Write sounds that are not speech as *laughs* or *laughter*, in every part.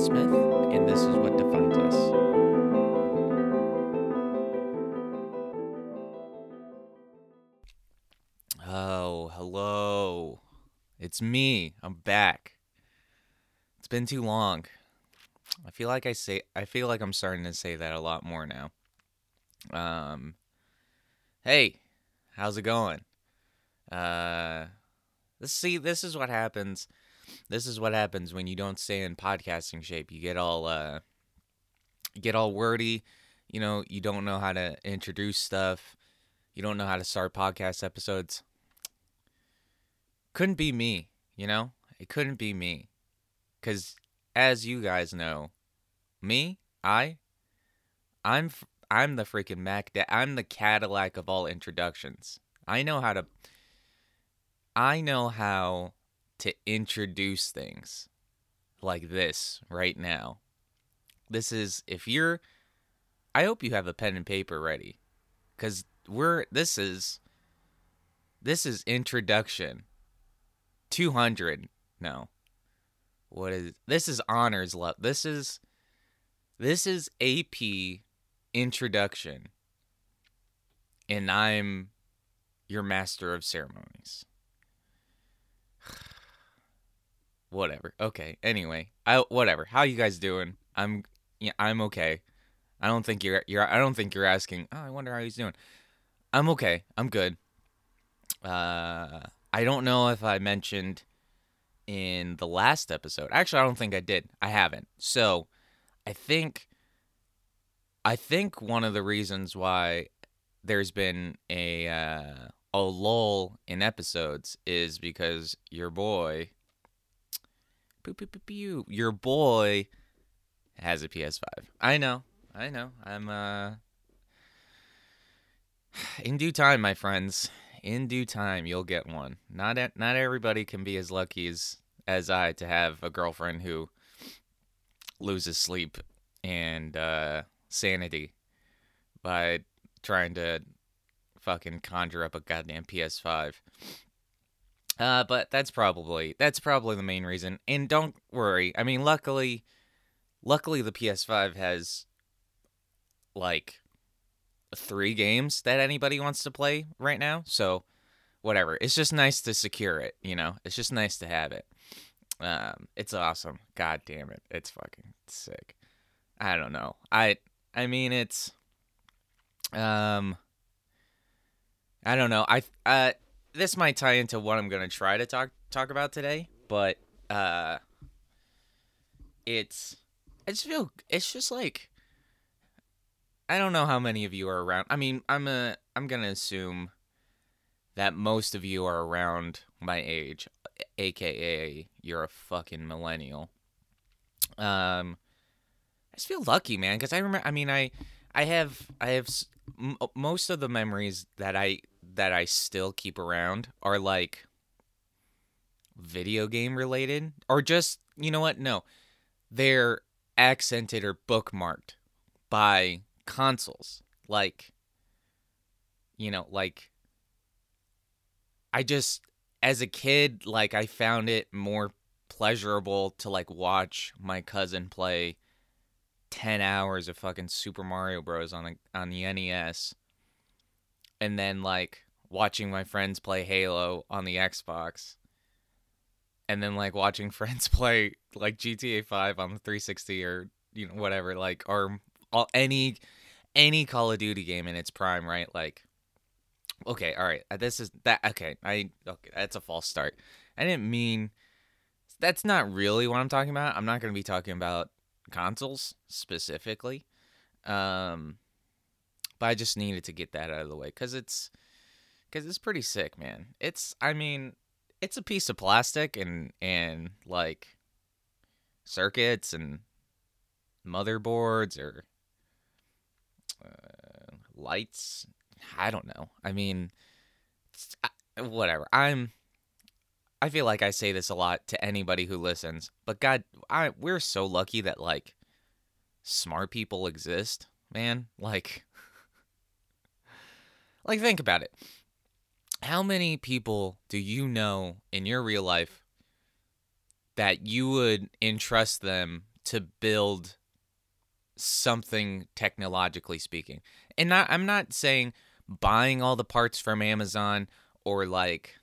Smith, and this is what defines us. Oh, hello. It's me. I'm back. It's been too long. I feel like I say I feel like I'm starting to say that a lot more now. Um Hey, how's it going? Uh Let's see this is what happens. This is what happens when you don't stay in podcasting shape. You get all uh get all wordy, you know, you don't know how to introduce stuff. You don't know how to start podcast episodes. Couldn't be me, you know? It couldn't be me. Cuz as you guys know, me, I I'm I'm the freaking Mac da- I'm the Cadillac of all introductions. I know how to I know how to introduce things like this right now. This is if you're I hope you have a pen and paper ready cuz we're this is this is introduction. 200 no. What is this is honors love this is this is ap introduction. And i'm your master of ceremonies whatever. Okay anyway i whatever. How you guys doing? I'm yeah i'm okay. I don't think you're you're i don't think you're asking oh i wonder how he's doing. I'm okay. I'm good. Uh i don't know if i mentioned in the last episode. Actually, I don't think I did. I haven't. So, I think I think one of the reasons why there's been a uh, a lull in episodes is because your boy pew, pew, pew, pew, your boy has a PS5. I know. I know. I'm uh *sighs* in due time, my friends in due time you'll get one. Not e- not everybody can be as lucky as as I to have a girlfriend who loses sleep and uh, sanity by trying to fucking conjure up a goddamn PS5. Uh, but that's probably that's probably the main reason. And don't worry. I mean, luckily, luckily the PS5 has like three games that anybody wants to play right now. So whatever. It's just nice to secure it, you know. It's just nice to have it. Um, it's awesome. God damn it. It's fucking sick. I don't know. I I mean it's um I don't know. I uh this might tie into what I'm to try to talk talk about today, but uh it's I just feel it's just like I don't know how many of you are around. I mean, I'm a I'm to assume that most of you are around my age, aka you're a fucking millennial. Um I just feel lucky, man, cuz I remember I mean I I have I have most of the memories that I that I still keep around are like video game related or just, you know what? No. They're accented or bookmarked by consoles. Like you know, like I just as a kid, like I found it more pleasurable to like watch my cousin play 10 hours of fucking Super Mario Bros on the on the NES and then like watching my friends play Halo on the Xbox and then like watching *laughs* friends play like GTA 5 on the 360 or you know whatever like or all, any any Call of Duty game in its prime, right? Like okay, all right. uh, This is that okay. I okay, that's a false start. I didn't mean that's not really what I'm talking about. I'm not going to be talking about consoles specifically. Um but I just needed to get that out of the way cuz it's cuz it's pretty sick, man. It's I mean, it's a piece of plastic and and like circuits and motherboards or uh, lights. I don't know. I mean, I- whatever. I'm. I feel like I say this a lot to anybody who listens, but God, I we're so lucky that like smart people exist, man. Like, like think about it. How many people do you know in your real life that you would entrust them to build something technologically speaking. And not I'm not saying buying all the parts from Amazon or like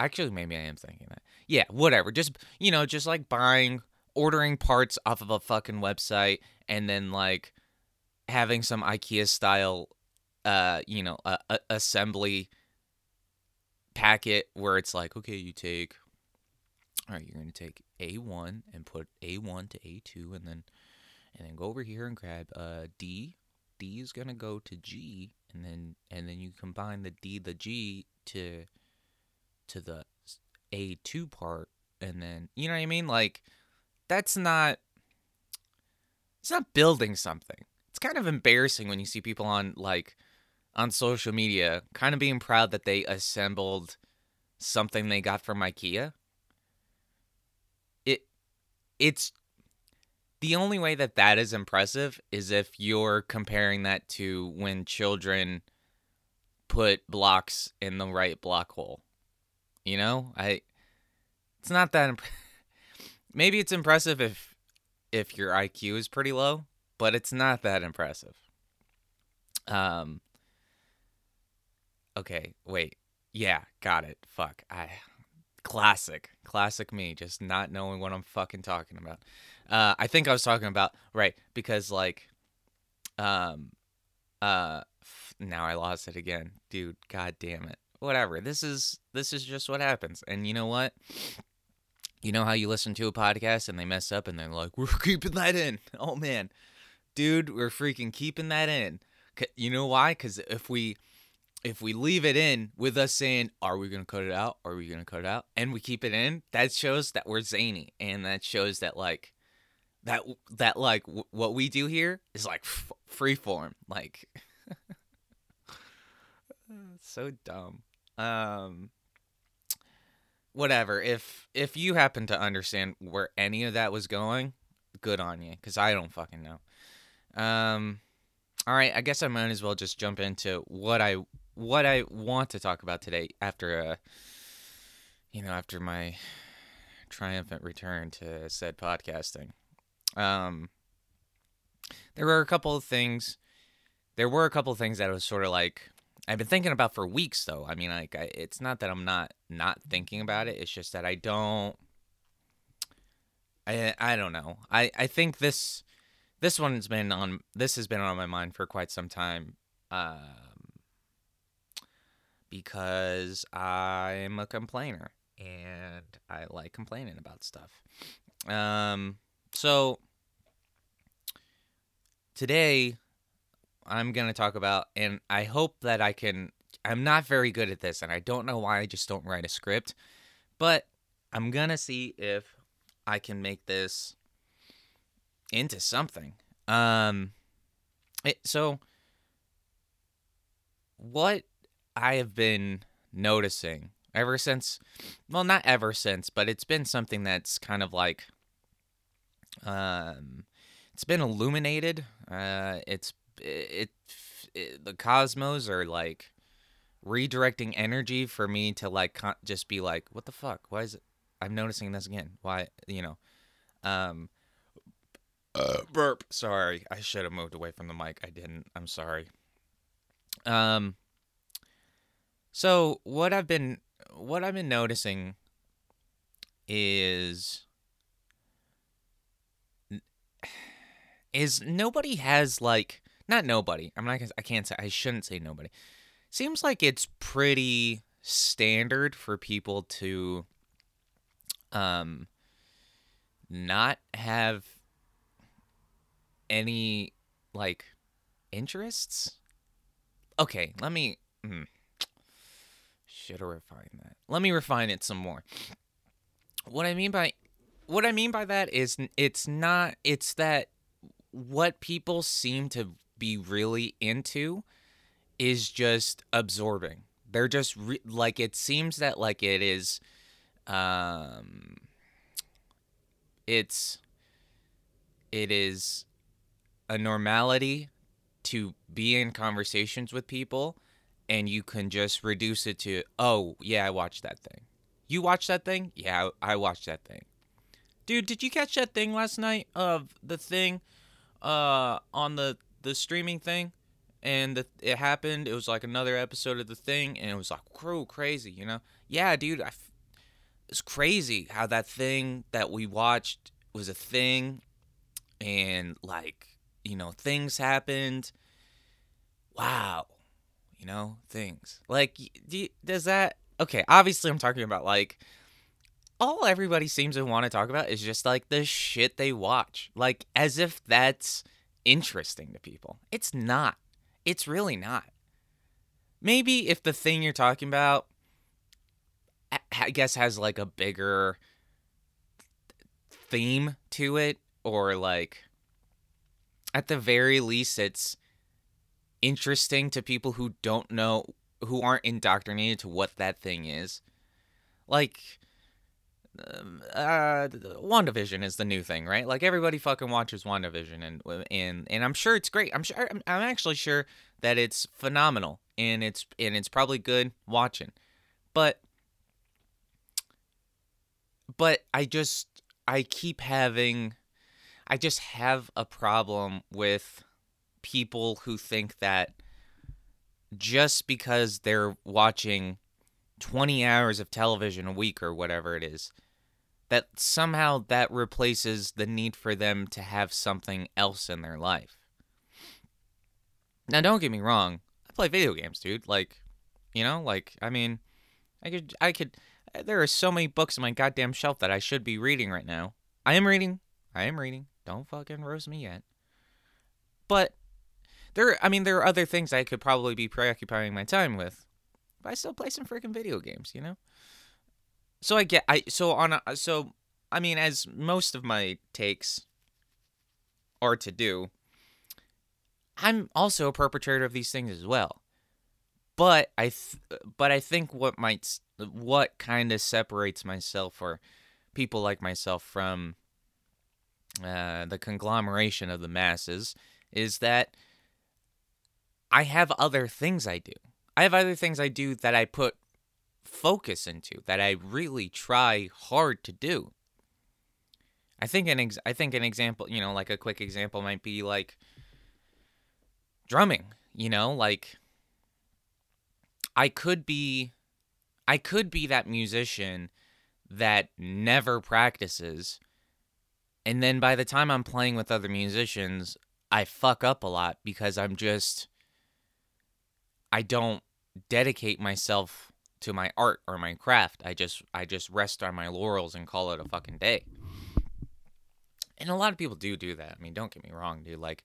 Actually, maybe I am thinking that. Yeah, whatever. Just you know, just like buying, ordering parts off of a fucking website, and then like having some IKEA style, uh, you know, assembly packet where it's like, okay, you take, all right, you're gonna take A one and put A one to A two, and then and then go over here and grab uh D. D is gonna go to G, and then and then you combine the D the G to to the A2 part and then you know what I mean like that's not it's not building something. It's kind of embarrassing when you see people on like on social media kind of being proud that they assembled something they got from IKEA. It it's the only way that that is impressive is if you're comparing that to when children put blocks in the right block hole. You know, I it's not that imp- *laughs* maybe it's impressive if if your IQ is pretty low, but it's not that impressive. Um Okay, wait. Yeah, got it. Fuck. I classic. Classic me just not knowing what I'm fucking talking about. Uh I think I was talking about right because like um uh now I lost it again. Dude, god damn it whatever. This is this is just what happens. And you know what? You know how you listen to a podcast and they mess up and they're like, "We're keeping that in." *laughs* Oh man, dude, we're freaking keeping that in. You know why? Because if we if we leave it in with us saying, "Are we gonna cut it out? Are we gonna cut it out?" and we keep it in, that shows that we're zany, and that shows that like that that like w- what we do here is like f- free form, like *laughs* so dumb. Um whatever. If if you happen to understand where any of that was going, good on you cuz I don't fucking know. Um all right, I guess I might as well just jump into what I what I want to talk about today after uh you know, after my triumphant return to said podcasting. Um there were a couple of things there were a couple of things that I was sort of like I've been thinking about for weeks though. I mean, like I, it's not that I'm not not thinking about it. It's just that I don't. I I don't know. I I think this this one's been on this has been on my mind for quite some time. Um, because I'm a complainer and I like complaining about stuff. Um, so today I'm going to talk about, and I hope that I can. I'm not very good at this, and I don't know why I just don't write a script, but I'm going to see if I can make this into something. Um, it, so, what I have been noticing ever since, well, not ever since, but it's been something that's kind of like, um, it's been illuminated. Uh, it's it, it, the cosmos are like redirecting energy for me to like con- just be like what the fuck why is it i'm noticing this again why you know um uh, burp sorry i should have moved away from the mic i didn't i'm sorry um so what i've been what i've been noticing is is nobody has like not nobody. I'm not. I can't say. I shouldn't say nobody. Seems like it's pretty standard for people to, um, not have any like interests. Okay, let me. Mm, should have refined that. Let me refine it some more. What I mean by what I mean by that is it's not it's that what people seem to be really into is just absorbing. They're just re- like it seems that like it is um it's it is a normality to be in conversations with people and you can just reduce it to oh yeah i watched that thing you watched that thing yeah i watched that thing Dude, did you catch that thing last night of the thing uh on the the streaming thing? And the, it happened. It was like another episode of the thing and it was like crew crazy, you know? Yeah, dude, it's crazy how that thing that we watched was a thing and like, you know, things happened. Wow. You know, things. Like do you, does that Okay, obviously I'm talking about like all everybody seems to want to talk about is just like the shit they watch. Like as if that's interesting to people. It's not. It's really not. Maybe if the thing you're talking about I guess has like a bigger theme to it or like at the very least it's interesting to people who don't know who aren't indoctrinated to what that thing is. Like um, uh WandaVision is the new thing, right? Like everybody fucking watches WandaVision and and and I'm sure it's great. I'm sure I'm, I'm actually sure that it's phenomenal and it's and it's probably good watching. But but I just I keep having I just have a problem with people who think that just because they're watching 20 hours of television a week or whatever it is that somehow that replaces the need for them to have something else in their life. Now don't get me wrong, I play video games, dude. Like, you know, like I mean, I could I could there are so many books on my goddamn shelf that I should be reading right now. I am reading. I am reading. Don't fucking roast me yet. But there I mean there are other things I could probably be preoccupying my time with. But I still play some freaking video games, you know? So I get I so on a, so I mean as most of my takes are to do, I'm also a perpetrator of these things as well. But I th- but I think what might what kind of separates myself or people like myself from uh, the conglomeration of the masses is that I have other things I do. I have other things I do that I put focus into that I really try hard to do. I think an ex- I think an example, you know, like a quick example might be like drumming, you know, like I could be I could be that musician that never practices and then by the time I'm playing with other musicians, I fuck up a lot because I'm just I don't dedicate myself to my art or my craft. I just I just rest on my laurels and call it a fucking day. And a lot of people do do that. I mean, don't get me wrong, dude. Like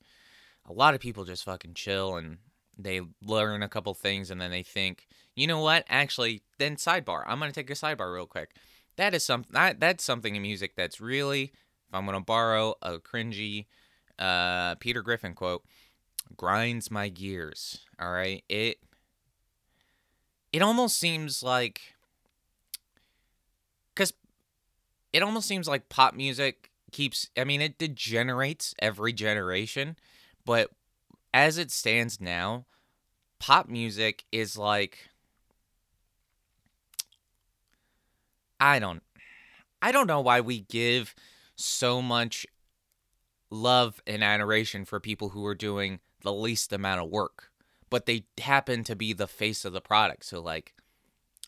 a lot of people just fucking chill and they learn a couple things and then they think, you know what? Actually, then sidebar. I'm gonna take a sidebar real quick. That is something. That, that's something in music that's really, I'm gonna borrow a cringy uh, Peter Griffin quote, grinds my gears. All right, it it almost seems like because it almost seems like pop music keeps i mean it degenerates every generation but as it stands now pop music is like i don't i don't know why we give so much love and adoration for people who are doing the least amount of work but they happen to be the face of the product. So like,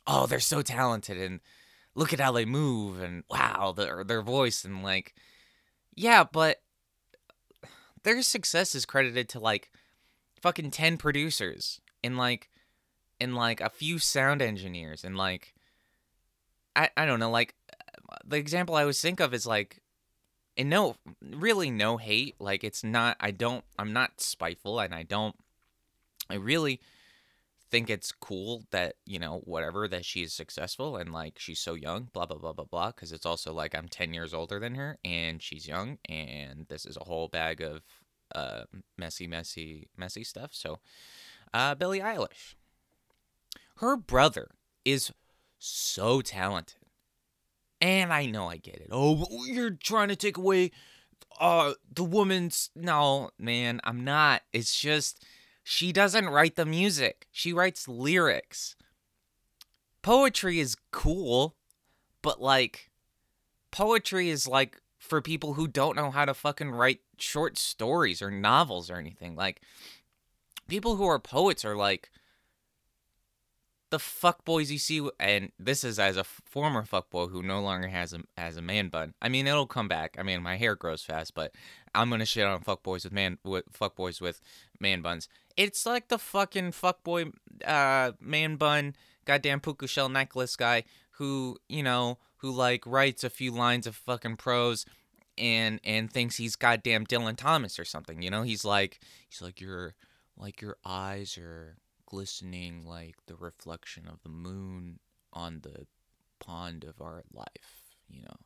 oh, they're so talented and look at how they move and wow, their their voice and like, yeah, but their success is credited to like fucking 10 producers and like and like a few sound engineers and like I I don't know, like the example I always think of is like and no really no hate like it's not i don't i'm not spiteful and i don't I really think it's cool that you know whatever that she's successful and like she's so young blah blah blah blah blah because it's also like i'm 10 years older than her and she's young and this is a whole bag of uh messy messy messy stuff so uh billie eilish. Her brother is so talented and i know i get it oh you're trying to take away uh the woman's no man i'm not it's just she doesn't write the music, she writes lyrics. Poetry is cool, but like, poetry is like for people who don't know how to fucking write short stories or novels or anything. Like people who are poets are like the fuck boys you see and this is as a former fuck boy who no longer has a has a man bun. I mean it'll come back. I mean my hair grows fast, but I'm gonna shit on fuckboys with man with fuckboys with man buns. It's like the fucking fuckboy uh man bun goddamn puka shell necklace guy who, you know, who like writes a few lines of fucking prose and and thinks he's goddamn Dylan Thomas or something. You know, he's like he's like your like your eyes are glistening like the reflection of the moon on the pond of our life, you know.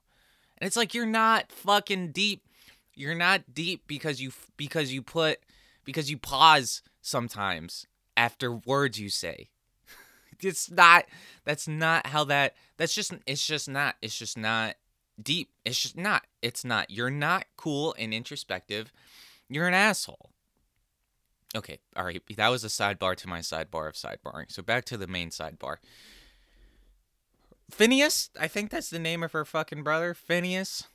And it's like you're not fucking deep. You're not deep because you because you put because you pause sometimes after words you say. *laughs* it's not that's not how that that's just it's just not it's just not deep. It's just not. It's not. You're not cool and introspective. You're an asshole. Okay, all right. That was a sidebar to my sidebar of sidebarring. So back to the main sidebar. Finneas, I think that's the name of her fucking brother. Finneas.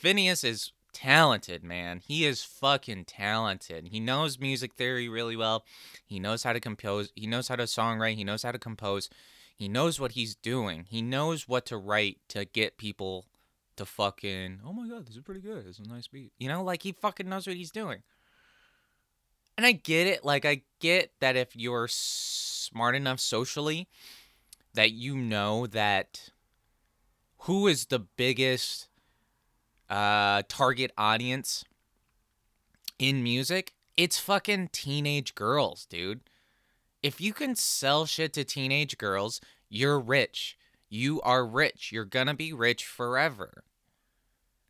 Finneas is talented, man. He is fucking talented. He knows music theory really well. He knows how to compose. He knows how to songwrite. He knows how to compose. He knows what he's doing. He knows what to write to get people to fucking, oh my god, this is pretty good. It's a nice beat. You know, like he fucking knows what he's doing. And I get it. Like, I get that if you're smart enough socially, that you know that who is the biggest uh, target audience in music, it's fucking teenage girls, dude. If you can sell shit to teenage girls, you're rich. You are rich. You're gonna be rich forever.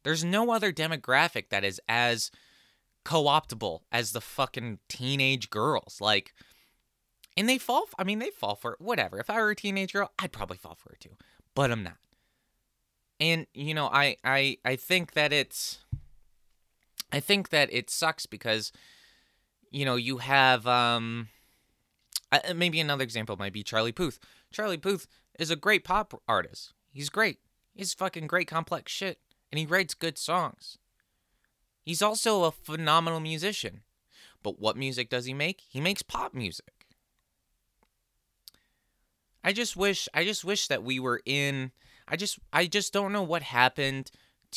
There's no other demographic that is as co-optable as the fucking teenage girls. Like, and they fall. I mean, they fall for it. Whatever. If I were a teenage girl, I'd probably fall for it too. But I'm not. And you know, I I I think that it's. I think that it sucks because, you know, you have um. Maybe another example might be Charlie Puth. Charlie Puth is a great pop artist. He's great. He's fucking great complex shit. And he writes good songs. He's also a phenomenal musician. But what music does he make? He makes pop music. I just wish I just wish that we were in I just I just don't know what happened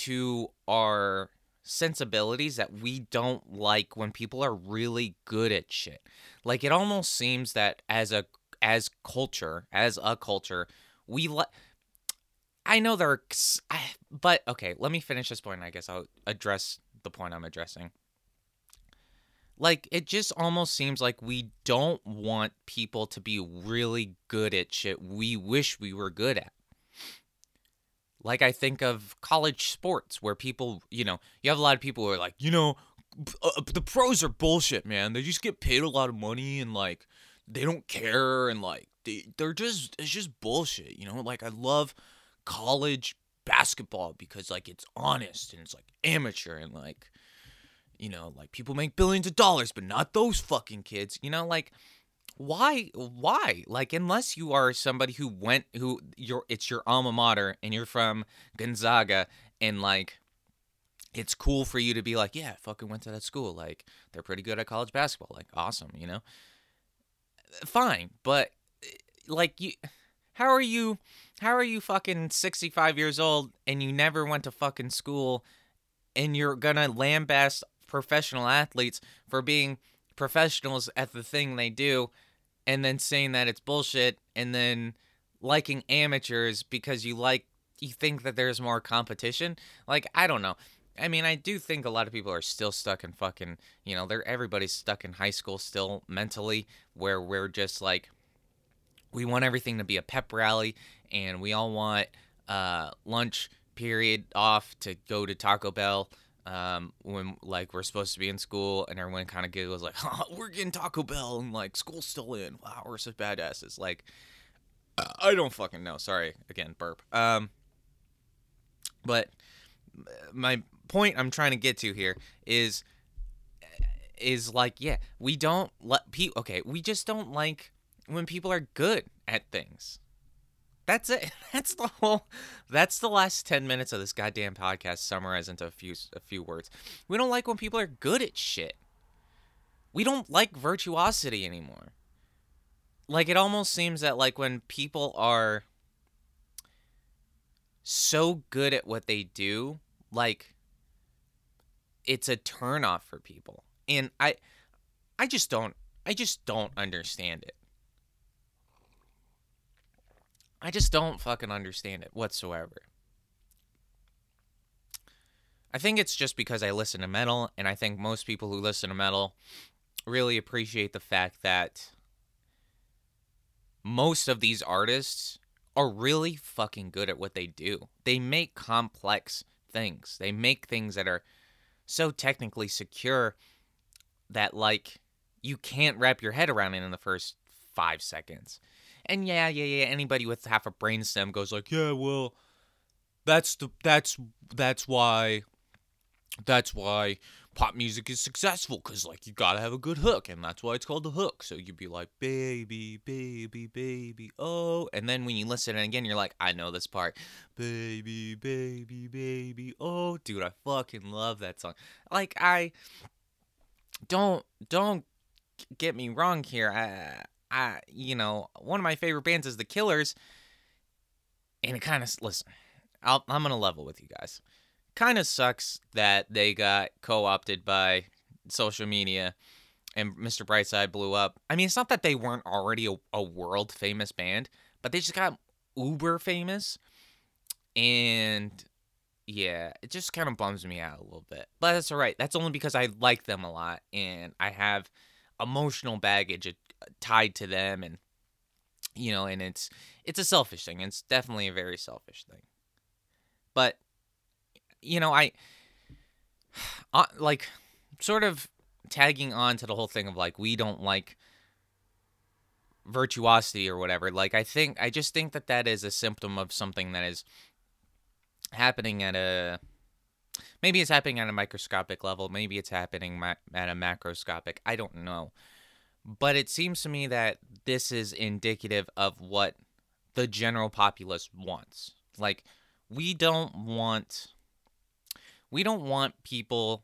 to our sensibilities that we don't like when people are really good at shit. Like it almost seems that as a as culture, as a culture, we like I know there are but okay, let me finish this point. I guess I'll address the point I'm addressing. Like it just almost seems like we don't want people to be really good at shit we wish we were good at. Like I think of college sports where people, you know, you have a lot of people who are like, you know, uh, the pros are bullshit, man. They just get paid a lot of money and like they don't care and like they they're just it's just bullshit, you know? Like I love college basketball because like it's honest and it's like amateur and like you know like people make billions of dollars but not those fucking kids you know like why why? Like unless you are somebody who went who you're it's your alma mater and you're from Gonzaga and like it's cool for you to be like yeah I fucking went to that school like they're pretty good at college basketball like awesome you know? Fine but like you how are you how are you fucking 65 years old and you never went to fucking school and you're gonna lambaste professional athletes for being professionals at the thing they do and then saying that it's bullshit and then liking amateurs because you like you think that there's more competition? Like i don't know. I mean i do think a lot of people are still stuck in fucking you know they're everybody's stuck in high school still mentally where we're just like we want everything to be a pep rally and we all want uh, lunch period off to go to Taco Bell um, when like we're supposed to be in school and everyone kind of giggles like oh, *laughs* we're getting Taco Bell and like school's still in. Wow we're such badasses. Like I don't fucking know. Sorry again burp. Um but my point I'm trying to get to here is is like yeah we don't let people okay we just don't like when people are good at things. That's it. *laughs* That's the whole. That's the last ten minutes of this goddamn podcast summarized into a few a few words. We don't like when people are good at shit. We don't like virtuosity anymore. Like it almost seems that like when people are so good at what they do, like it's a turnoff for people. And I I just don't I just don't understand it. I just don't fucking understand it whatsoever. I think it's just because I listen to metal, and I think most people who listen to metal really appreciate the fact that most of these artists are really fucking good at what they do. They make complex things, they make things that are so technically secure that, like, you can't wrap your head around it in the first five seconds. And yeah, yeah, yeah. Anybody with half a brainstem goes like, yeah, well, that's the that's that's why that's why pop music is successful because like you gotta have a good hook and that's why it's called the hook so you'd be like baby baby baby oh and then when you listen in again you're like i know this part baby baby baby oh dude i fucking love that song like i don't don't get me wrong here i I, you know, one of my favorite bands is The Killers, and it kind of listen. i am gonna level with you guys. Kind of sucks that they got co-opted by social media, and Mr. Brightside blew up. I mean, it's not that they weren't already a, a world famous band, but they just got uber famous, and yeah, it just kind of bums me out a little bit. But that's all right. That's only because I like them a lot, and I have emotional baggage tied to them and you know and it's it's a selfish thing. It's definitely a very selfish thing. But you know i *sighs* uh, like sort of tagging on to the whole thing of like we don't like virtuosity or whatever like i think i just think that that is a symptom of something that is happening at a maybe it's happening at a microscopic level maybe it's happening ma- at a macroscopic i don't know but it seems to me that this is indicative of what the general populace wants. Like we don't want we don't want people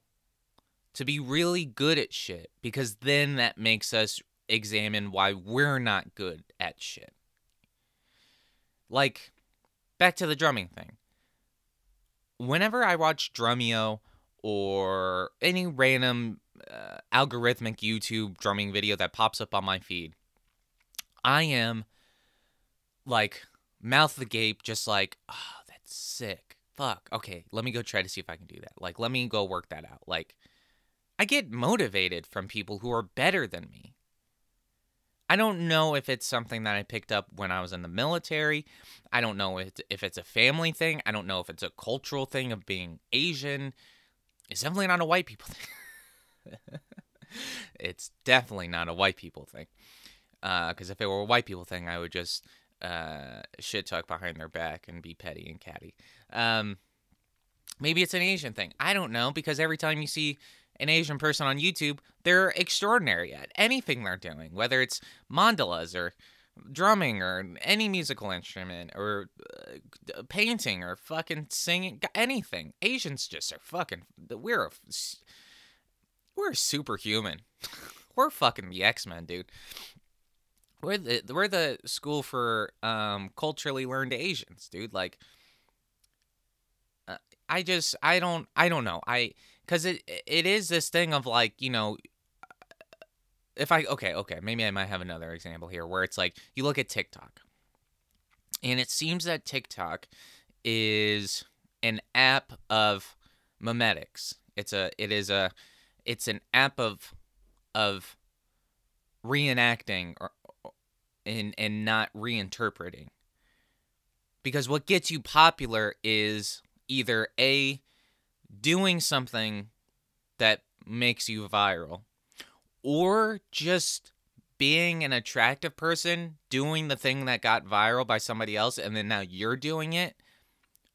to be really good at shit because then that makes us examine why we're not good at shit. Like back to the drumming thing. Whenever I watch Drumeo or any random uh, algorithmic YouTube drumming video that pops up on my feed, I am like mouth agape, just like, oh, that's sick. Fuck. Okay, let me go try to see if I can do that. Like, let me go work that out. Like, I get motivated from people who are better than me. I don't know if it's something that I picked up when I was in the military. I don't know if it's a family thing. I don't know if it's a cultural thing of being Asian. It's definitely not a white people *laughs* thing. *laughs* it's definitely not a white people thing. Because uh, if it were a white people thing, I would just uh, shit talk behind their back and be petty and catty. Um, maybe it's an Asian thing. I don't know because every time you see an Asian person on YouTube, they're extraordinary at anything they're doing, whether it's mandalas or drumming or any musical instrument or uh, painting or fucking singing anything. Asians just are fucking we're a we're superhuman. we're fucking the X Men, dude. We're the we're the school for um culturally learned Asians, dude. Like, uh, I just I don't I don't know I because it it is this thing of like you know if I okay okay maybe I might have another example here where it's like you look at TikTok and it seems that TikTok is an app of memetics. It's a it is a it's an app of of reenacting or and and not reinterpreting. Because what gets you popular is either a doing something that makes you viral or just being an attractive person doing the thing that got viral by somebody else and then now you're doing it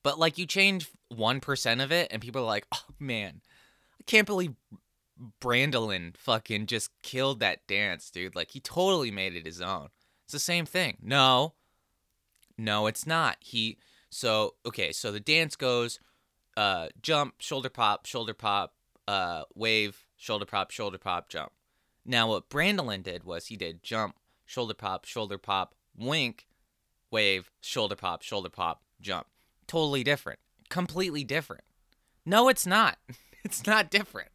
but like you change 1% of it and people are like oh man i can't believe Brandolin fucking just killed that dance, dude. Like he totally made it his own. It's the same thing. No. No, it's not. He so okay, so the dance goes uh jump, shoulder pop, shoulder pop, uh wave, shoulder pop, shoulder pop, jump. Now what Brandolin did was he did jump, shoulder pop, shoulder pop, wink, wave, shoulder pop, shoulder pop, jump. Totally different. Completely different. No, it's not. *laughs* It's not different.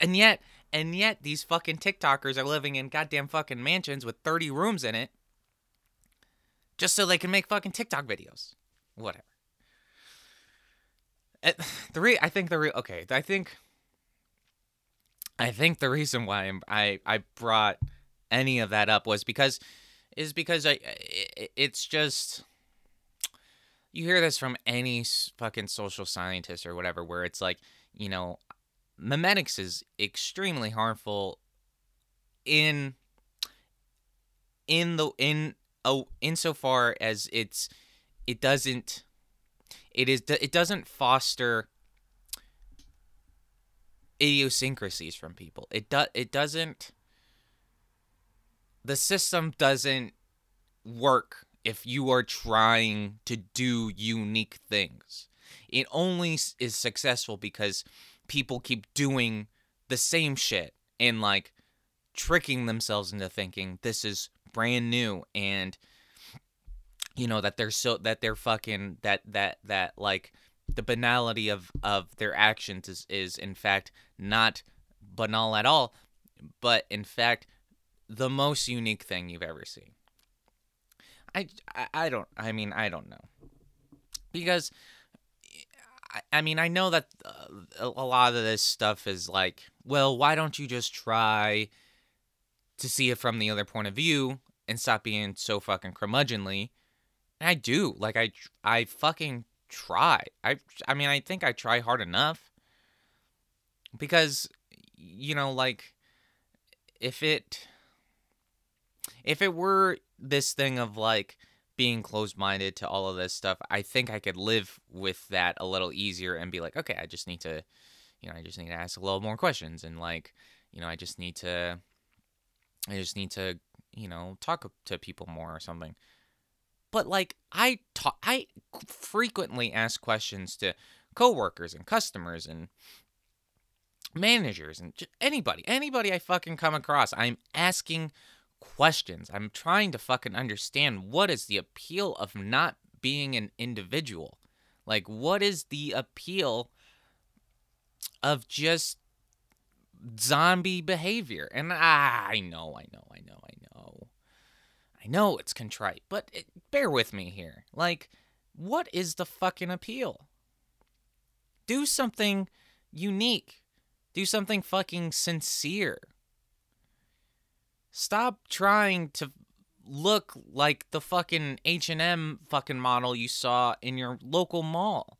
And yet, and yet these fucking TikTokers are living in goddamn fucking mansions with 30 rooms in it just so they can make fucking TikTok videos. Whatever. Eh, *sighs* the re- I think the re- okay, I think I think the reason why I I brought any of that up was because is because I it's just you hear this from any fucking social scientist or whatever where it's like you know, memetics is extremely harmful in in the in oh insofar as it's it doesn't it is it doesn't foster idiosyncrasies from people. It does it doesn't the system doesn't work if you are trying to do unique things it only is successful because people keep doing the same shit and like tricking themselves into thinking this is brand new and you know that they're so that they're fucking that that that like the banality of of their actions is is in fact not banal at all but in fact the most unique thing you've ever seen. I, I, I don't I mean I don't know. Because I mean, I know that uh, a lot of this stuff is like, well, why don't you just try to see it from the other point of view and stop being so fucking curmudgeonly? And I do. Like, I, I fucking try. I, I mean, I think I try hard enough because, you know, like, if it, if it were this thing of like, being closed minded to all of this stuff, I think I could live with that a little easier and be like, okay, I just need to, you know, I just need to ask a little more questions and like, you know, I just need to, I just need to, you know, talk to people more or something. But like, I talk, I frequently ask questions to coworkers and customers and managers and anybody, anybody I fucking come across. I'm asking questions. I'm trying to fucking understand what is the appeal of not being an individual? Like, what is the appeal of just zombie behavior? And ah, I know, I know, I know, I know. I know it's contrite, but it, bear with me here. Like, what is the fucking appeal? Do something unique. Do something fucking sincere. Stop trying to look like the fucking H&M fucking model you saw in your local mall.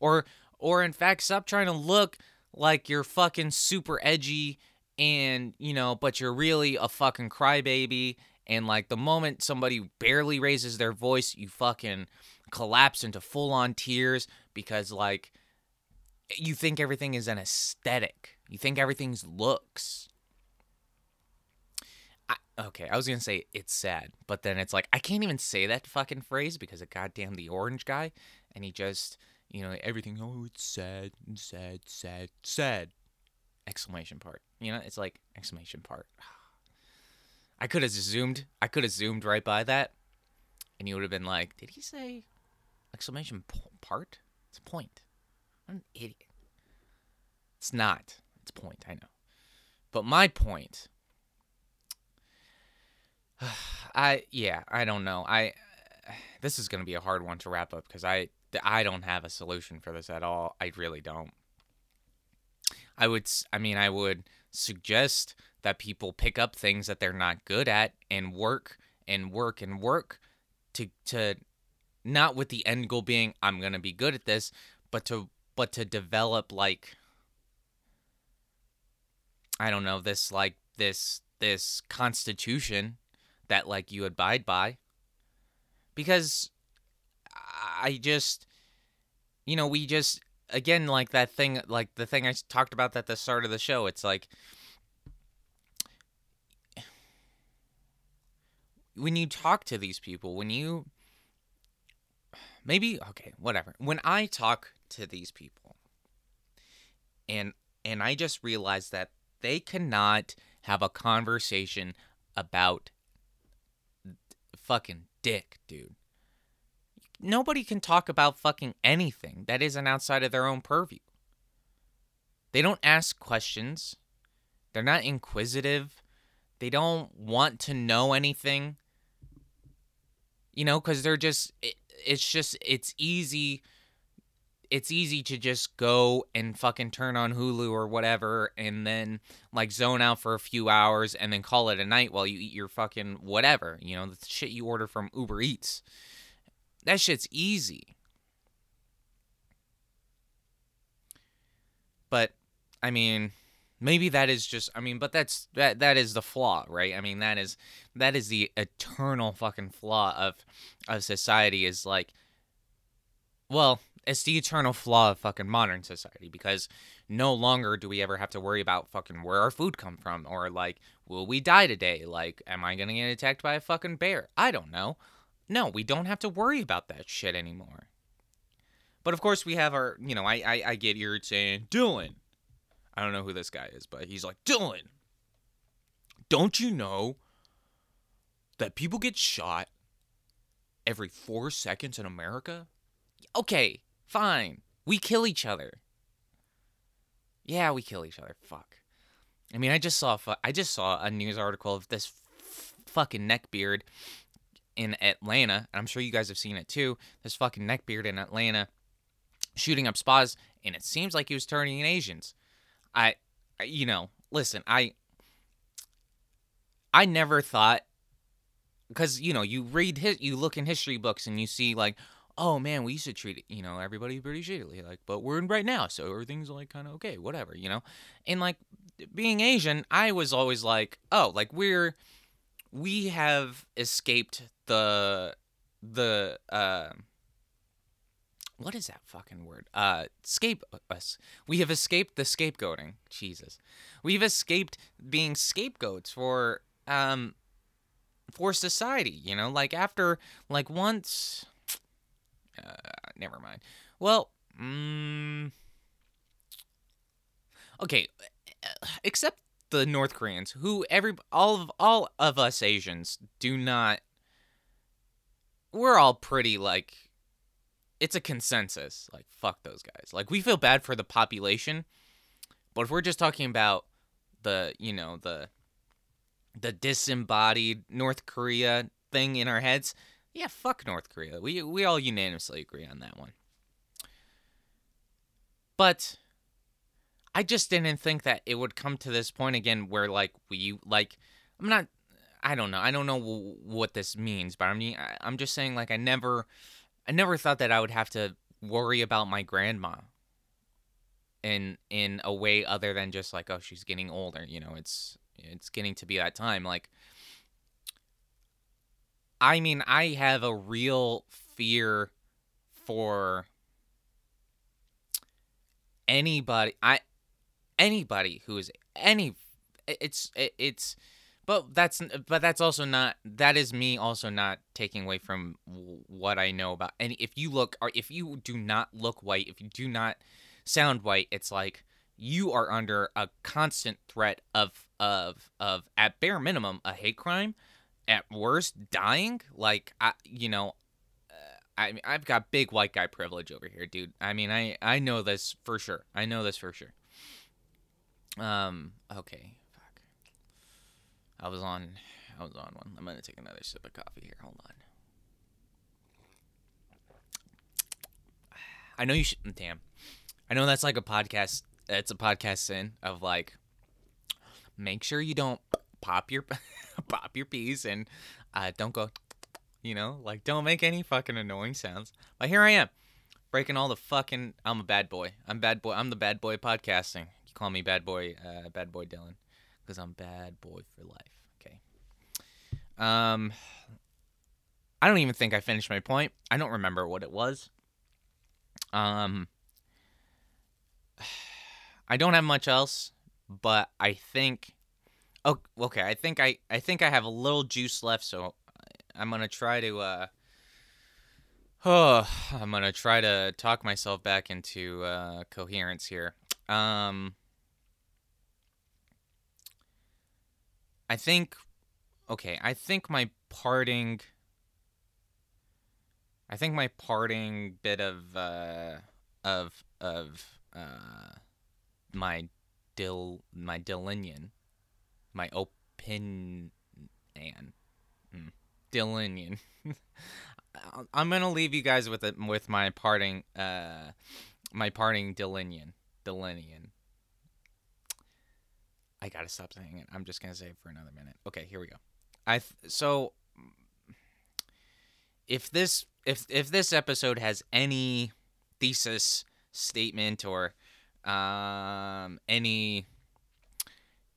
Or or in fact stop trying to look like you're fucking super edgy and, you know, but you're really a fucking crybaby and like the moment somebody barely raises their voice, you fucking collapse into full on tears because like you think everything is an aesthetic. You think everything's looks okay, I was gonna say it's sad, but then it's like I can't even say that fucking phrase because of goddamn the orange guy, and he just you know everything. Oh, it's sad, sad, sad, sad! Exclamation part. You know, it's like exclamation part. *sighs* I could have zoomed. I could have zoomed right by that, and you would have been like, "Did he say exclamation part? It's a point." I'm an idiot. It's not. It's point. I know. But my point *sighs* I yeah, I don't know. I *sighs* this is going to be a hard one to wrap up because I I don't have a solution for this at all. I really don't. I would I mean I would suggest that people pick up things that they're not good at and work and work and work to to not with the end goal being I'm going to be good at this, but to but to develop like I don't know, this like this this constitution that like you abide by because I just you know we just again like that thing like the thing I talked about at the start of the show it's like when you talk to these people when you maybe okay, whatever. When I talk to these people and and I just realize that they cannot have a conversation about fucking dick, dude. Nobody can talk about fucking anything that isn't outside of their own purview. They don't ask questions. They're not inquisitive. They don't want to know anything. You know, cuz they're just it, it's just it's easy it's easy to just go and fucking turn on Hulu or whatever and then like zone out for a few hours and then call it a night while you eat your fucking whatever, you know, the shit you order from Uber Eats. That shit's easy. But I mean, maybe that is just I mean, but that's that that is the flaw, right? I mean, that is that is the eternal fucking flaw of of society is like well, it's the eternal flaw of fucking modern society because no longer do we ever have to worry about fucking where our food come from or like will we die today? Like am i to get attacked by a fucking bear? I don't know. No we don't have to worry about that shit anymore. But of course we have our you know i i, I get you saying dylan. I don't know who this guy is but he's like dylan don't you know that people get shot every four seconds in america? Okay Fine. We kill each other. Yeah, we kill each other. Fuck. I mean, I just saw I just saw a news article of this f- fucking neckbeard in Atlanta. I'm sure you guys have seen it too. This fucking neckbeard in Atlanta shooting up spas, and it seems like he was turning Asians. I, you know, listen, I, I never thought, because you know, you read his, you look in history books and you see like, oh man, we used to treat you know, everybody pretty shittily, like, but we're in right now, so everything's like kind of okay, whatever, you know. And like being Asian, I was always like, oh, like we're we have escaped the the uh what is that fucking word? Uh scape us. We have escaped the scapegoating. Jesus. We've escaped being scapegoats for um for society, you know? Like after like once uh, never mind. Well, mm, okay, except the North Koreans, who every all of all of us Asians do not. We're all pretty like. It's a consensus. Like fuck those guys. Like we feel bad for the population, but if we're just talking about the you know the the disembodied North Korea thing in our heads, yeah, fuck North Korea. We we all unanimously agree on that one. But I just didn't think that it would come to this point again where like we like I'm not I don't know. I don't know w- what this means, but I mean I, I'm just saying like I never I never thought that I would have to worry about my grandma in in a way other than just like oh she's getting older, you know, it's it's getting to be that time like I mean, I have a real fear for anybody I anybody who is any it's it's but that's but that's also not that is me also not taking away from what I know about and if you look or if you do not look white if you do not sound white it's like you are under a constant threat of of of at bare minimum a hate crime at worst dying like i you know uh, I mean, I've got big white guy privilege over here, dude. I mean, I I know this for sure. I know this for sure. Um. Okay. Fuck. I was on. I was on one. I'm gonna take another sip of coffee here. Hold on. I know you should. Damn. I know that's like a podcast. It's a podcast sin of like. Make sure you don't pop your *laughs* pop your peas and uh, don't go, you know, like don't make any fucking annoying sounds. But here I am, breaking all the fucking. I'm a bad boy. I'm bad boy. I'm the bad boy podcasting. You call me bad boy, uh, bad boy Dylan, because I'm bad boy for life. Okay. Um, I don't even think I finished my point. I don't remember what it was. Um, *sighs* I don't have much else, but I think Oh, okay. I think I I think I have a little juice left, so I'm gonna try to uh Oh, *sighs* I'm gonna try to talk myself back into uh, coherence here. Um, I think, okay, I think my parting, I think my parting bit of uh, of of uh, my dil my Dillinian, my opinion, mm, Dillinian. *laughs* I'm gonna leave you guys with it with my parting uh my parting Delinean. Delinean. I gotta stop saying it. I'm just gonna say it for another minute. Okay, here we go. I th- so if this if if this episode has any thesis statement or um any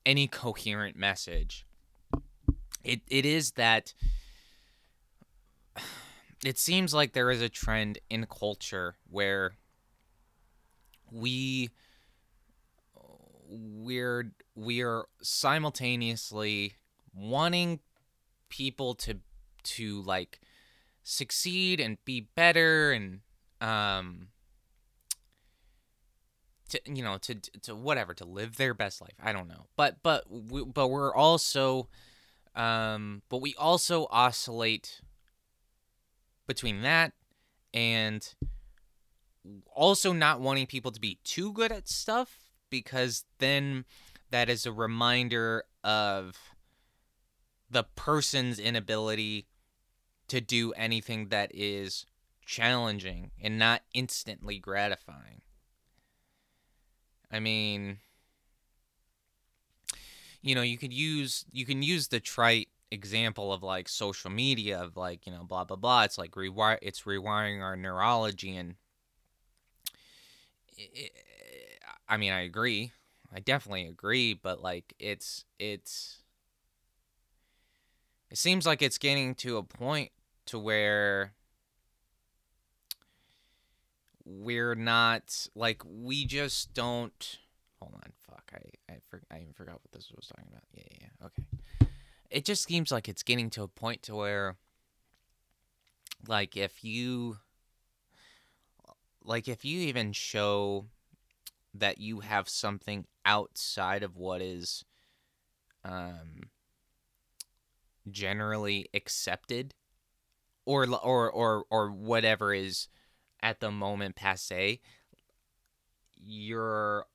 any coherent message, it it is that *sighs* it seems like there is a trend in culture where we we're we're simultaneously wanting people to to like succeed and be better and um to you know to to whatever to live their best life i don't know but but we, but we're also um but we also oscillate between that and also not wanting people to be too good at stuff because then that is a reminder of the person's inability to do anything that is challenging and not instantly gratifying. I mean, you know, you could use you can use the trite example of like social media of like you know blah blah blah. It's like rewire it's rewiring our neurology and it, i mean i agree. I definitely agree but like it's it's it seems like it's getting to a point to where we're not like we just don't hold on fuck i i, for, I even forgot what this was talking about. Yeah yeah okay. It just seems like it's getting to a point to where like if you like if you even show that you have something outside of what is um generally accepted or or or or whatever is at the moment passe you're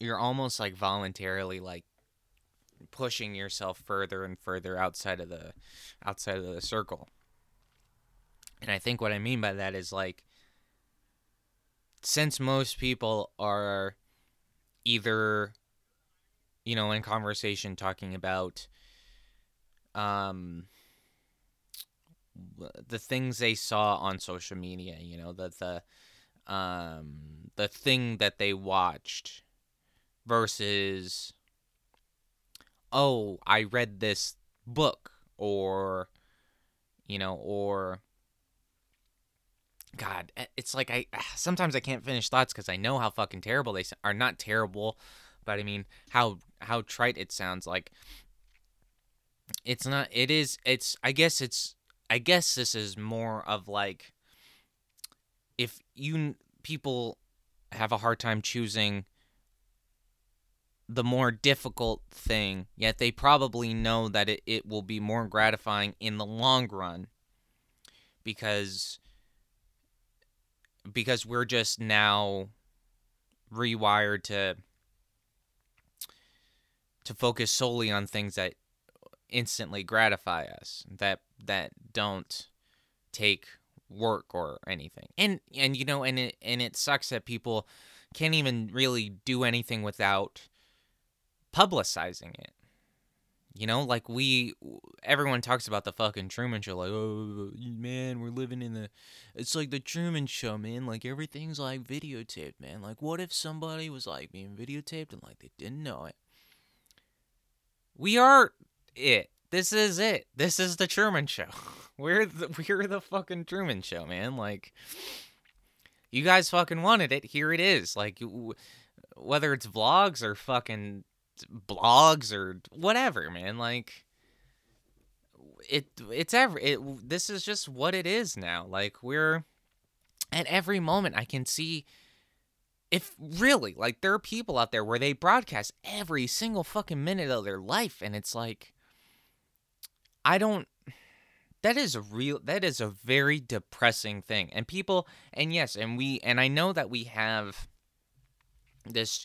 you're almost like voluntarily like pushing yourself further and further outside of the outside of the circle. And I think what I mean by that is like since most people are either you know in conversation talking about um the things they saw on social media, you know, the the um the thing that they watched versus oh, I read this book or you know, or God, eh, it's like I sometimes I can't finish thoughts because I know how fucking terrible they are. Not terrible, but I mean how how trite it sounds. Like it's not. It is. It's. I guess it's. I guess this is more of like if you people have a hard time choosing the more difficult thing, yet they probably know that it, it will be more gratifying in the long run because because we're just now rewired to to focus solely on things that instantly gratify us that that don't take work or anything and and you know and it and it sucks that people can't even really do anything without publicizing it. You know, like we, everyone talks about the fucking Truman Show, like, oh man, we're living in the, it's like the Truman Show, man. Like everything's like videotaped, man. Like, what if somebody was like being videotaped and like they didn't know it? We are it. This is it. This is the Truman Show. *laughs* We're the we're the fucking Truman Show, man. Like, you guys fucking wanted it. Here it is. Like, whether it's vlogs or fucking blogs or whatever, man. Like it it's every it this is just what it is now. Like we're at every moment I can see if really like there are people out there where they broadcast every single fucking minute of their life and it's like I don't that is a real that is a very depressing thing. And people and yes and we and I know that we have this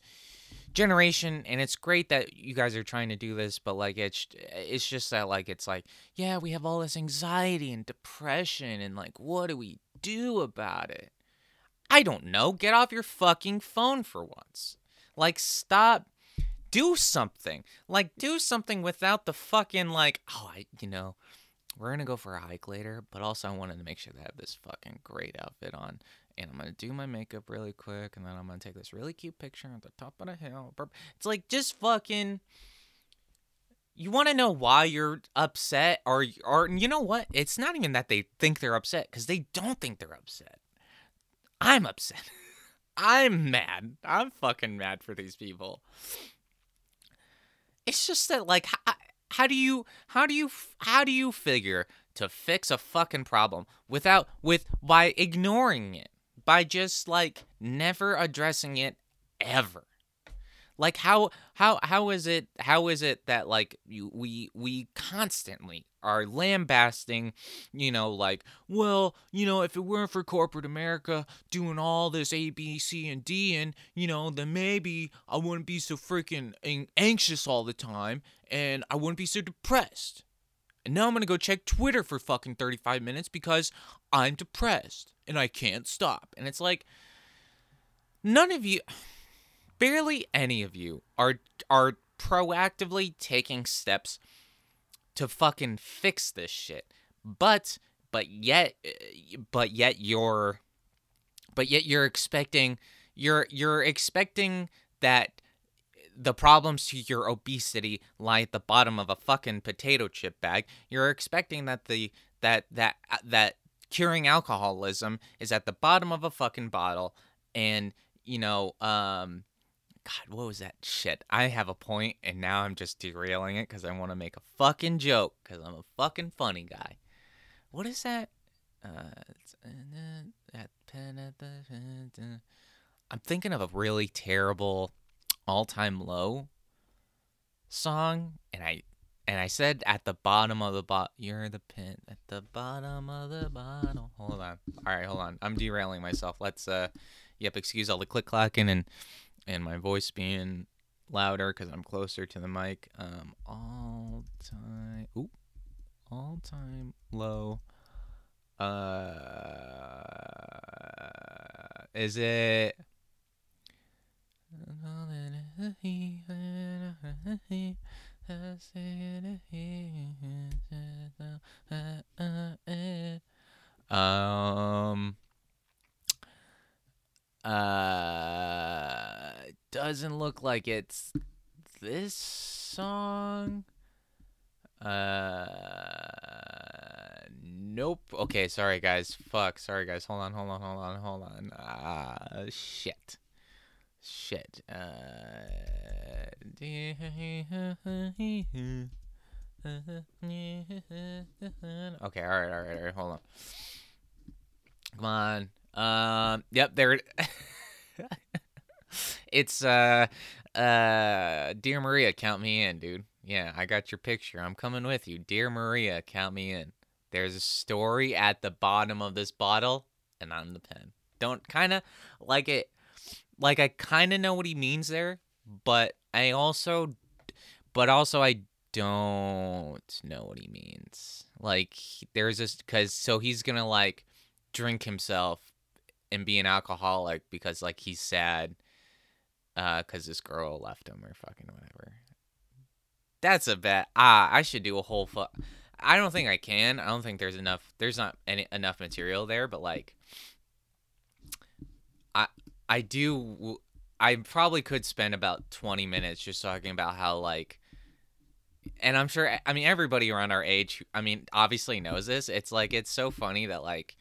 generation and it's great that you guys are trying to do this but like it's it's just that like it's like yeah we have all this anxiety and depression and like what do we do about it? I don't know. Get off your fucking phone for once. Like stop do something like do something without the fucking like oh i you know we're gonna go for a hike later but also i wanted to make sure to have this fucking great outfit on and I'm gonna do my makeup really quick, and then I'm gonna take this really cute picture at the top of the hill. It's like just fucking. You want to know why you're upset, or or you know what? It's not even that they think they're upset because they don't think they're upset. I'm upset. *laughs* I'm mad. I'm fucking mad for these people. It's just that like how, how do you how do you how do you figure to fix a fucking problem without with by ignoring it? by just like never addressing it ever like how how how is it how is it that like you we we constantly are lambasting you know like well you know if it weren't for corporate america doing all this a b c and d and you know then maybe i wouldn't be so freaking anxious all the time and i wouldn't be so depressed and now i'm gonna go check twitter for fucking 35 minutes because i'm depressed and I can't stop. And it's like none of you barely any of you are are proactively taking steps to fucking fix this shit. But but yet but yet you're but yet you're expecting you're you're expecting that the problems to your obesity lie at the bottom of a fucking potato chip bag. You're expecting that the that that that curing alcoholism is at the bottom of a fucking bottle and you know um god what was that shit i have a point and now i'm just derailing it because i want to make a fucking joke because i'm a fucking funny guy what is that uh i'm thinking of a really terrible all-time low song and i and I said at the bottom of the bot, you're the pin at the bottom of the bottle. Hold on. All right, hold on. I'm derailing myself. Let's uh, yep. Excuse all the click clacking and and my voice being louder because I'm closer to the mic. Um, all time. Oop. All time low. Uh, is it? Um. Uh. Doesn't look like it's this song. Uh. Nope. Okay, sorry guys. Fuck. Sorry guys. Hold on. Hold on. Hold on. Hold on. Ah, shit. Shit. Uh. Okay, all right, all right, all right. Hold on. Come on. Um. Yep. There. *laughs* *laughs* it's uh uh dear Maria, count me in, dude. Yeah, I got your picture. I'm coming with you, dear Maria. Count me in. There's a story at the bottom of this bottle, and I'm the pen. Don't kind of like it. Like I kind of know what he means there, but I also, but also I don't know what he means. Like there's this because so he's gonna like drink himself and be an alcoholic because like he's sad uh because this girl left him or fucking whatever. That's a bet. Ah, I should do a whole fu- I don't think I can. I don't think there's enough. There's not any enough material there, but like, I I do I probably could spend about 20 minutes just talking about how like and I'm sure I mean everybody around our age I mean obviously knows this. It's like it's so funny that like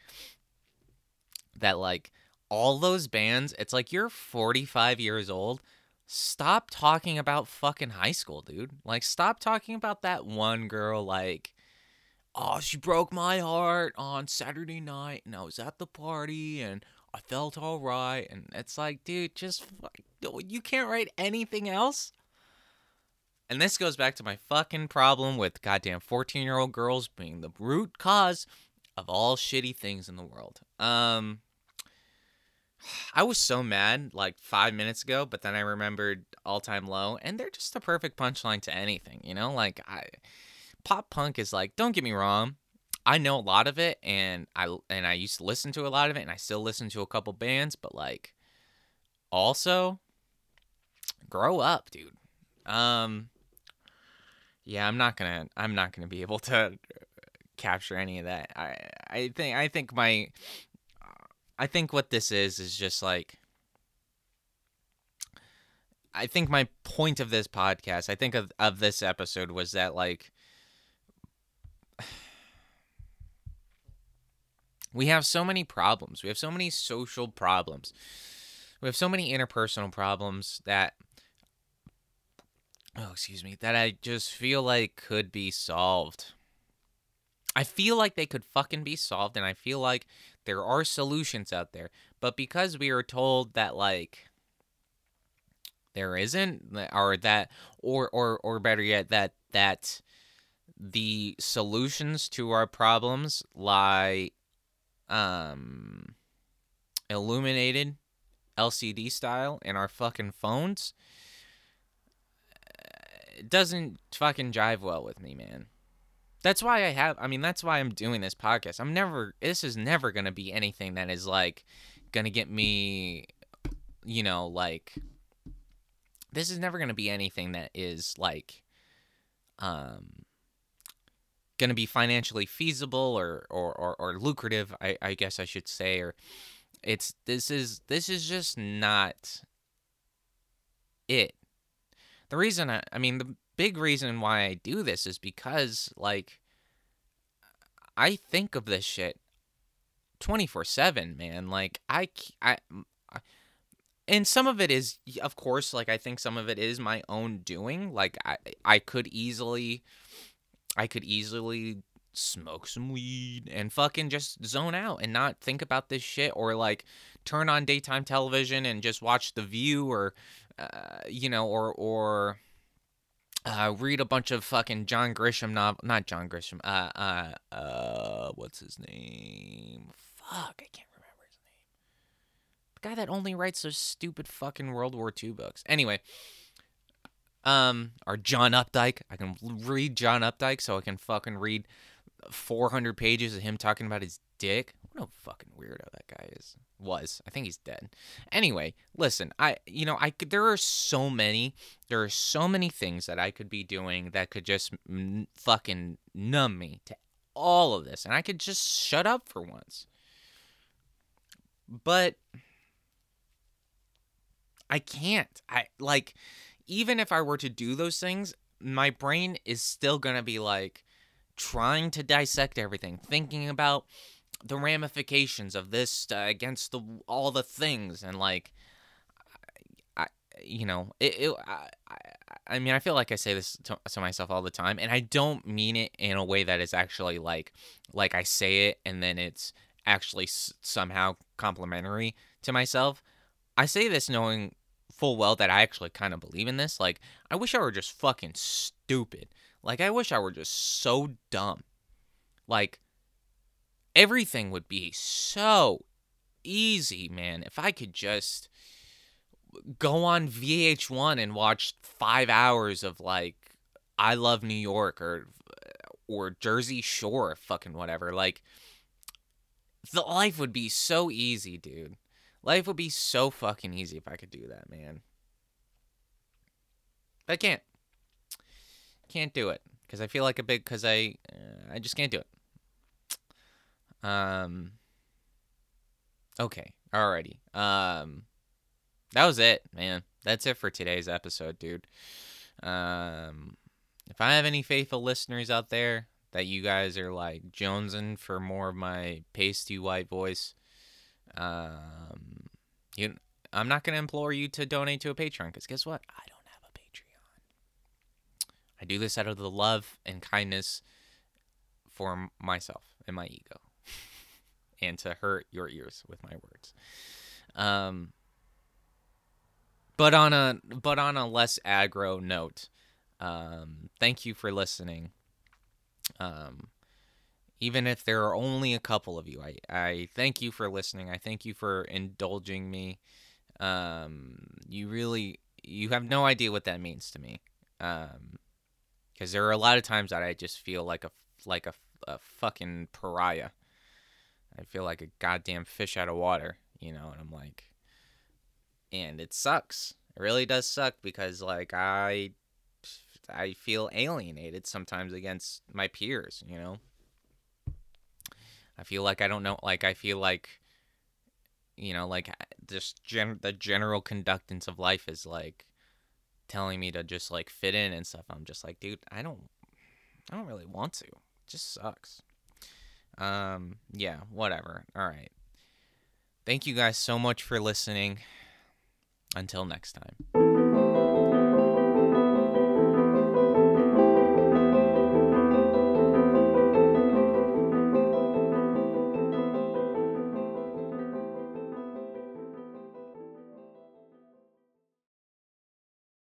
that like all those bands, it's like you're 45 years old. Stop talking about fucking high school, dude. Like stop talking about that one girl like oh, she broke my heart on Saturday night, and I was at the party, and I felt all right. And it's like, dude, just you can't write anything else. And this goes back to my fucking problem with goddamn 14 year old girls being the root cause of all shitty things in the world. Um, I was so mad like five minutes ago, but then I remembered All Time Low, and they're just the perfect punchline to anything, you know? Like, I pop punk is like, don't get me wrong, I know a lot of it, and I and I used to listen to a lot of it, and I still listen to a couple bands, but like, also, grow up, dude. Um, yeah, I'm not gonna, I'm not gonna be able to capture any of that. I, I think, I think my, I think what this is is just like. I think my point of this podcast, I think of, of this episode was that like *sighs* we have so many problems. We have so many social problems. We have so many interpersonal problems that oh, excuse me, that I just feel like could be solved. I feel like they could fucking be solved and I feel like there are solutions out there. But because we are told that like there isn't or that or or or better yet that that the solutions to our problems lie um illuminated LCD style in our fucking phones it doesn't fucking jive well with me, man. That's why I have I mean that's why I'm doing this podcast. I'm never this is never going to be anything that is like going to get me you know like this is never going to be anything that is like um going to be financially feasible or, or, or, or lucrative I, I guess i should say or it's this is this is just not it the reason I, I mean the big reason why i do this is because like i think of this shit 24/7 man. Like i i and some of it is of course like i think some of it is my own doing. Like i i could easily I could easily smoke some weed and fucking just zone out and not think about this shit or like turn on daytime television and just watch the view or uh, you know or or uh, read a bunch of fucking John Grisham novel not John Grisham uh uh uh what's his name fuck I can't remember his name the guy that only writes those stupid fucking World War II books anyway um, or John Updike. I can read John Updike, so I can fucking read 400 pages of him talking about his dick. What a fucking weirdo that guy is. Was I think he's dead. Anyway, listen, I you know I could. There are so many. There are so many things that I could be doing that could just n- fucking numb me to all of this, and I could just shut up for once. But I can't. I like even if I were to do those things, my brain is still going to be like trying to dissect everything, thinking about the ramifications of this uh, against the all the things and like I, you know it, it I, I mean I feel like I say this to, to, myself all the time and I don't mean it in a way that is actually like like I say it and then it's actually s- somehow complimentary to myself I say this knowing full well that I actually kind of believe in this. Like, I wish I were just fucking stupid. Like, I wish I were just so dumb. Like, everything would be so easy, man. If I could just go on VH1 and watch five hours of like I Love New York or or Jersey Shore, fucking whatever. Like, the life would be so easy, dude. Life would be so fucking easy if I could do that, man. But I can't. Can't do it because I feel like a big because I uh, I just can't do it. Um. Okay. Alrighty. Um. That was it, man. That's it for today's episode, dude. Um. If I have any faithful listeners out there that you guys are like jonesing for more of my pasty white voice, um, you, I'm not to implore you to donate to a Patreon because guess what? I don't have a Patreon. I do this out of the love and kindness for myself and my ego and to hurt your ears with my words. Um, but on a but on a less aggro note, um, thank you for listening. Um, even if there are only a couple of you, I, I thank you for listening. I thank you for indulging me. Um, you really you have no idea what that means to me. Um, because there are a lot of times that I just feel like a like a, a fucking pariah. I feel like a goddamn fish out of water, you know, and I'm like, and it sucks. It really does suck because like I I feel alienated sometimes against my peers, you know. I feel like I don't know like I feel like you know like just gen- the general conductance of life is like telling me to just like fit in and stuff. I'm just like, dude, I don't I don't really want to. It just sucks. Um yeah, whatever. All right. Thank you guys so much for listening. Until next time.